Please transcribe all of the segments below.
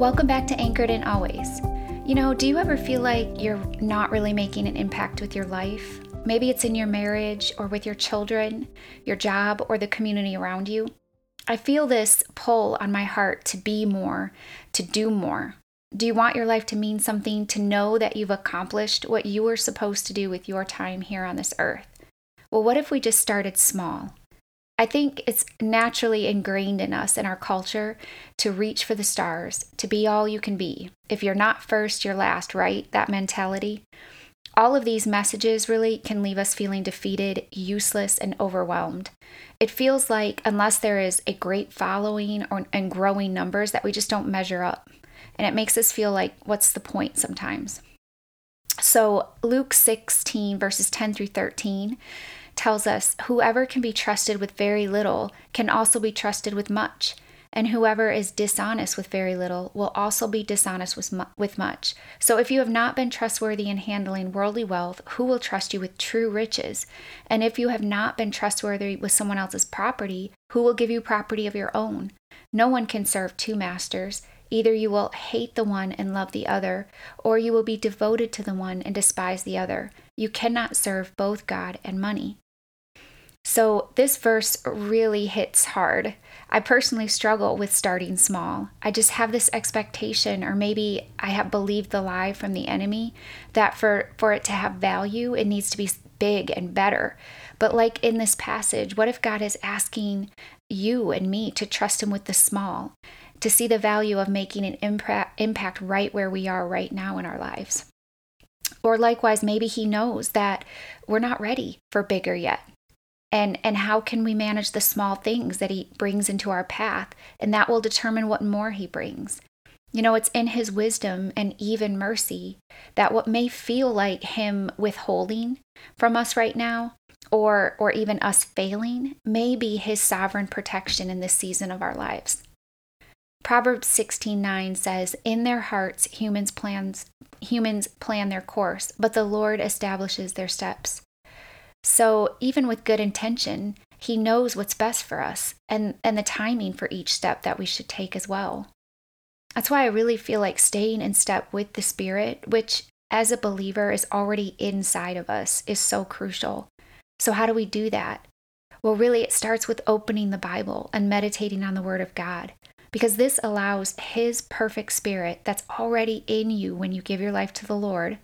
Welcome back to Anchored in Always. You know, do you ever feel like you're not really making an impact with your life? Maybe it's in your marriage or with your children, your job, or the community around you. I feel this pull on my heart to be more, to do more. Do you want your life to mean something, to know that you've accomplished what you were supposed to do with your time here on this earth? Well, what if we just started small? I think it's naturally ingrained in us in our culture to reach for the stars, to be all you can be. If you're not first, you're last, right? That mentality. All of these messages really can leave us feeling defeated, useless, and overwhelmed. It feels like, unless there is a great following or, and growing numbers, that we just don't measure up. And it makes us feel like, what's the point sometimes? So, Luke 16, verses 10 through 13 tells us whoever can be trusted with very little can also be trusted with much, and whoever is dishonest with very little will also be dishonest with, mu- with much. So if you have not been trustworthy in handling worldly wealth, who will trust you with true riches? And if you have not been trustworthy with someone else's property, who will give you property of your own? No one can serve two masters. Either you will hate the one and love the other, or you will be devoted to the one and despise the other. You cannot serve both God and money. So, this verse really hits hard. I personally struggle with starting small. I just have this expectation, or maybe I have believed the lie from the enemy that for, for it to have value, it needs to be big and better. But, like in this passage, what if God is asking you and me to trust Him with the small, to see the value of making an impact right where we are right now in our lives? Or likewise, maybe He knows that we're not ready for bigger yet and and how can we manage the small things that he brings into our path? And that will determine what more he brings. You know it's in his wisdom and even mercy that what may feel like him withholding from us right now or or even us failing may be his sovereign protection in this season of our lives. Proverbs 16:9 says, "In their hearts humans plans humans plan their course, but the Lord establishes their steps." So, even with good intention, he knows what's best for us and, and the timing for each step that we should take as well. That's why I really feel like staying in step with the Spirit, which as a believer is already inside of us, is so crucial. So, how do we do that? Well, really, it starts with opening the Bible and meditating on the Word of God, because this allows His perfect Spirit that's already in you when you give your life to the Lord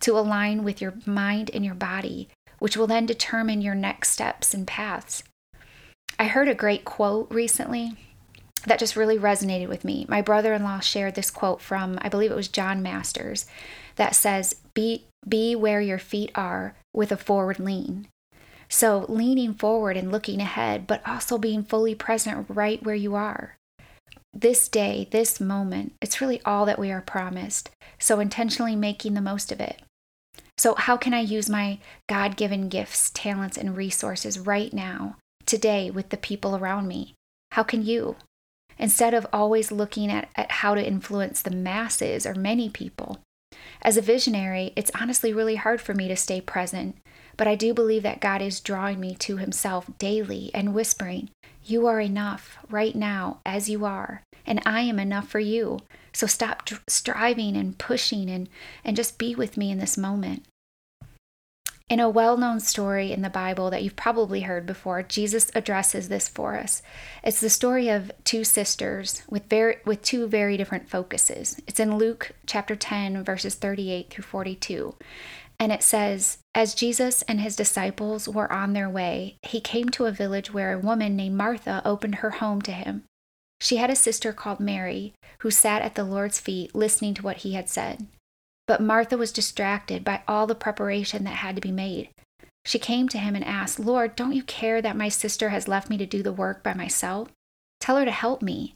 to align with your mind and your body which will then determine your next steps and paths. I heard a great quote recently that just really resonated with me. My brother in law shared this quote from, I believe it was John Masters, that says, Be, be where your feet are with a forward lean. So, leaning forward and looking ahead, but also being fully present right where you are. This day, this moment, it's really all that we are promised. So, intentionally making the most of it. So, how can I use my God given gifts, talents, and resources right now, today, with the people around me? How can you? Instead of always looking at, at how to influence the masses or many people. As a visionary, it's honestly really hard for me to stay present, but I do believe that God is drawing me to Himself daily and whispering, You are enough right now as you are, and I am enough for you. So stop striving and pushing and, and just be with me in this moment. In a well known story in the Bible that you've probably heard before, Jesus addresses this for us. It's the story of two sisters with, very, with two very different focuses. It's in Luke chapter 10, verses 38 through 42. And it says, As Jesus and his disciples were on their way, he came to a village where a woman named Martha opened her home to him. She had a sister called Mary, who sat at the Lord's feet listening to what he had said. But Martha was distracted by all the preparation that had to be made. She came to him and asked, Lord, don't you care that my sister has left me to do the work by myself? Tell her to help me.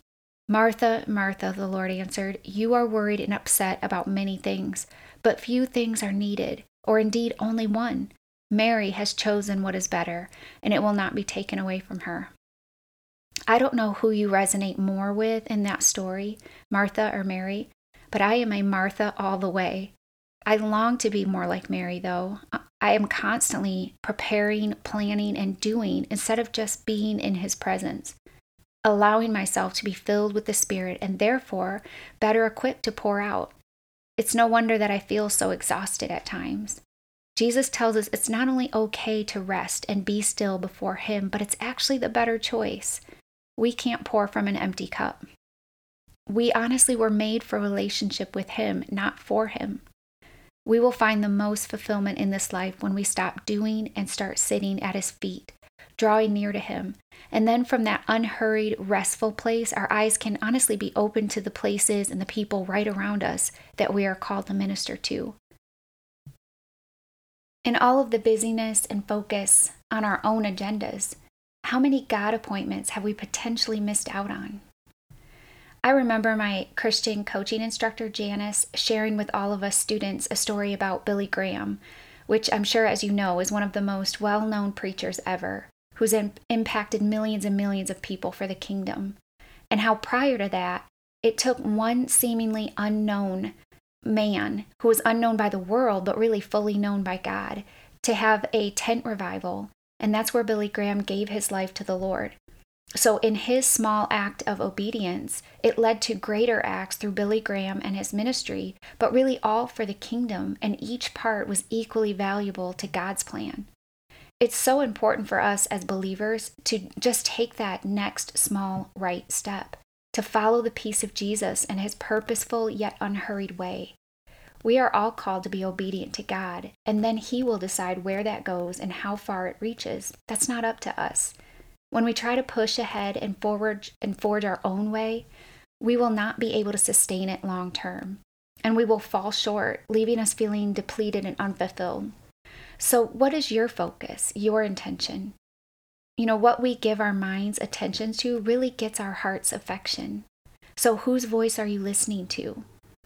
Martha, Martha, the Lord answered, you are worried and upset about many things, but few things are needed, or indeed only one. Mary has chosen what is better, and it will not be taken away from her. I don't know who you resonate more with in that story, Martha or Mary, but I am a Martha all the way. I long to be more like Mary, though. I am constantly preparing, planning, and doing instead of just being in his presence, allowing myself to be filled with the Spirit and therefore better equipped to pour out. It's no wonder that I feel so exhausted at times. Jesus tells us it's not only okay to rest and be still before Him, but it's actually the better choice. We can't pour from an empty cup. We honestly were made for relationship with Him, not for Him. We will find the most fulfillment in this life when we stop doing and start sitting at His feet, drawing near to Him. And then from that unhurried, restful place, our eyes can honestly be open to the places and the people right around us that we are called to minister to. In all of the busyness and focus on our own agendas, how many God appointments have we potentially missed out on? I remember my Christian coaching instructor, Janice, sharing with all of us students a story about Billy Graham, which I'm sure, as you know, is one of the most well known preachers ever, who's in- impacted millions and millions of people for the kingdom. And how prior to that, it took one seemingly unknown man who was unknown by the world, but really fully known by God, to have a tent revival. And that's where Billy Graham gave his life to the Lord. So, in his small act of obedience, it led to greater acts through Billy Graham and his ministry, but really all for the kingdom, and each part was equally valuable to God's plan. It's so important for us as believers to just take that next small right step, to follow the peace of Jesus and his purposeful yet unhurried way. We are all called to be obedient to God, and then He will decide where that goes and how far it reaches. That's not up to us. When we try to push ahead and forward and forge our own way, we will not be able to sustain it long term, and we will fall short, leaving us feeling depleted and unfulfilled. So, what is your focus, your intention? You know, what we give our minds attention to really gets our heart's affection. So, whose voice are you listening to?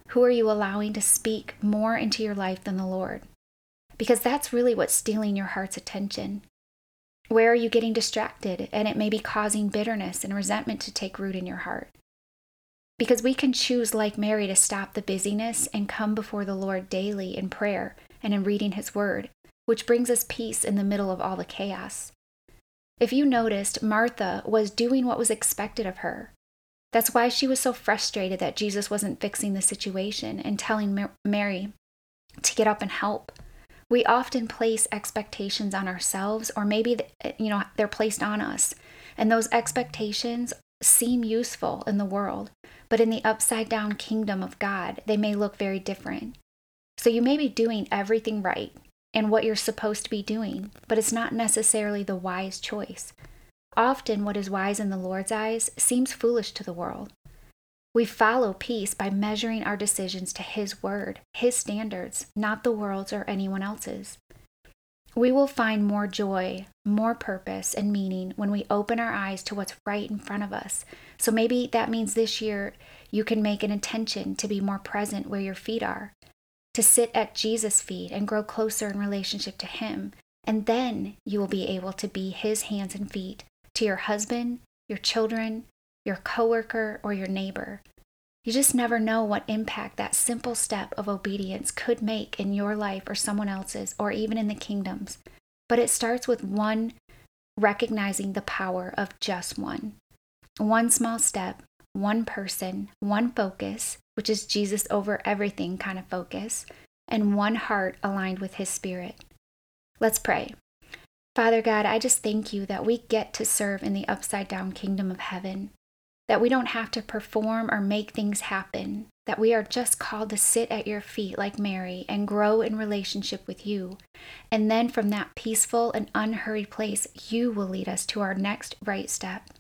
Who are you allowing to speak more into your life than the Lord? Because that's really what's stealing your heart's attention. Where are you getting distracted? And it may be causing bitterness and resentment to take root in your heart. Because we can choose, like Mary, to stop the busyness and come before the Lord daily in prayer and in reading His Word, which brings us peace in the middle of all the chaos. If you noticed, Martha was doing what was expected of her. That's why she was so frustrated that Jesus wasn't fixing the situation and telling Mary to get up and help we often place expectations on ourselves or maybe you know they're placed on us. And those expectations seem useful in the world but in the upside down kingdom of god they may look very different. So you may be doing everything right and what you're supposed to be doing but it's not necessarily the wise choice. Often what is wise in the lord's eyes seems foolish to the world we follow peace by measuring our decisions to His word, His standards, not the world's or anyone else's. We will find more joy, more purpose, and meaning when we open our eyes to what's right in front of us. So maybe that means this year you can make an intention to be more present where your feet are, to sit at Jesus' feet and grow closer in relationship to Him. And then you will be able to be His hands and feet to your husband, your children, your coworker, or your neighbor. You just never know what impact that simple step of obedience could make in your life or someone else's, or even in the kingdom's. But it starts with one recognizing the power of just one. One small step, one person, one focus, which is Jesus over everything kind of focus, and one heart aligned with his spirit. Let's pray. Father God, I just thank you that we get to serve in the upside down kingdom of heaven that we don't have to perform or make things happen, that we are just called to sit at your feet like Mary and grow in relationship with you. And then from that peaceful and unhurried place, you will lead us to our next right step.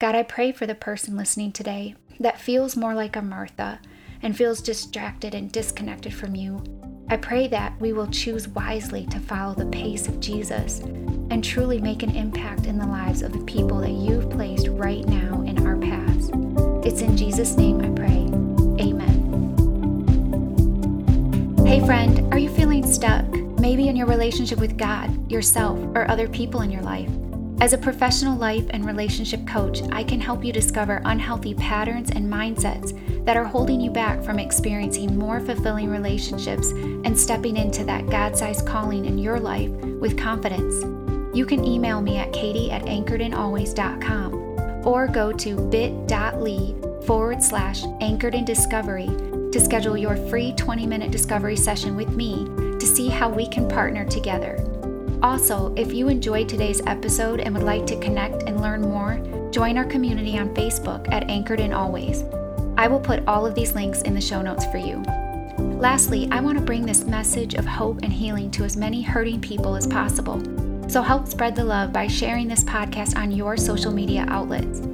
God, I pray for the person listening today that feels more like a Martha, and feels distracted and disconnected from you, I pray that we will choose wisely to follow the pace of Jesus and truly make an impact in the lives of the people that you've placed right now in our paths. It's in Jesus' name I pray. Amen. Hey, friend, are you feeling stuck? Maybe in your relationship with God, yourself, or other people in your life. As a professional life and relationship coach, I can help you discover unhealthy patterns and mindsets that are holding you back from experiencing more fulfilling relationships and stepping into that God sized calling in your life with confidence. You can email me at katie at anchoredinalways.com or go to bit.ly forward slash anchored in discovery to schedule your free 20 minute discovery session with me to see how we can partner together. Also, if you enjoyed today's episode and would like to connect and learn more, join our community on Facebook at Anchored in Always. I will put all of these links in the show notes for you. Lastly, I want to bring this message of hope and healing to as many hurting people as possible. So help spread the love by sharing this podcast on your social media outlets.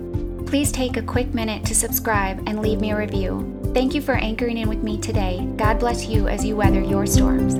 Please take a quick minute to subscribe and leave me a review. Thank you for anchoring in with me today. God bless you as you weather your storms.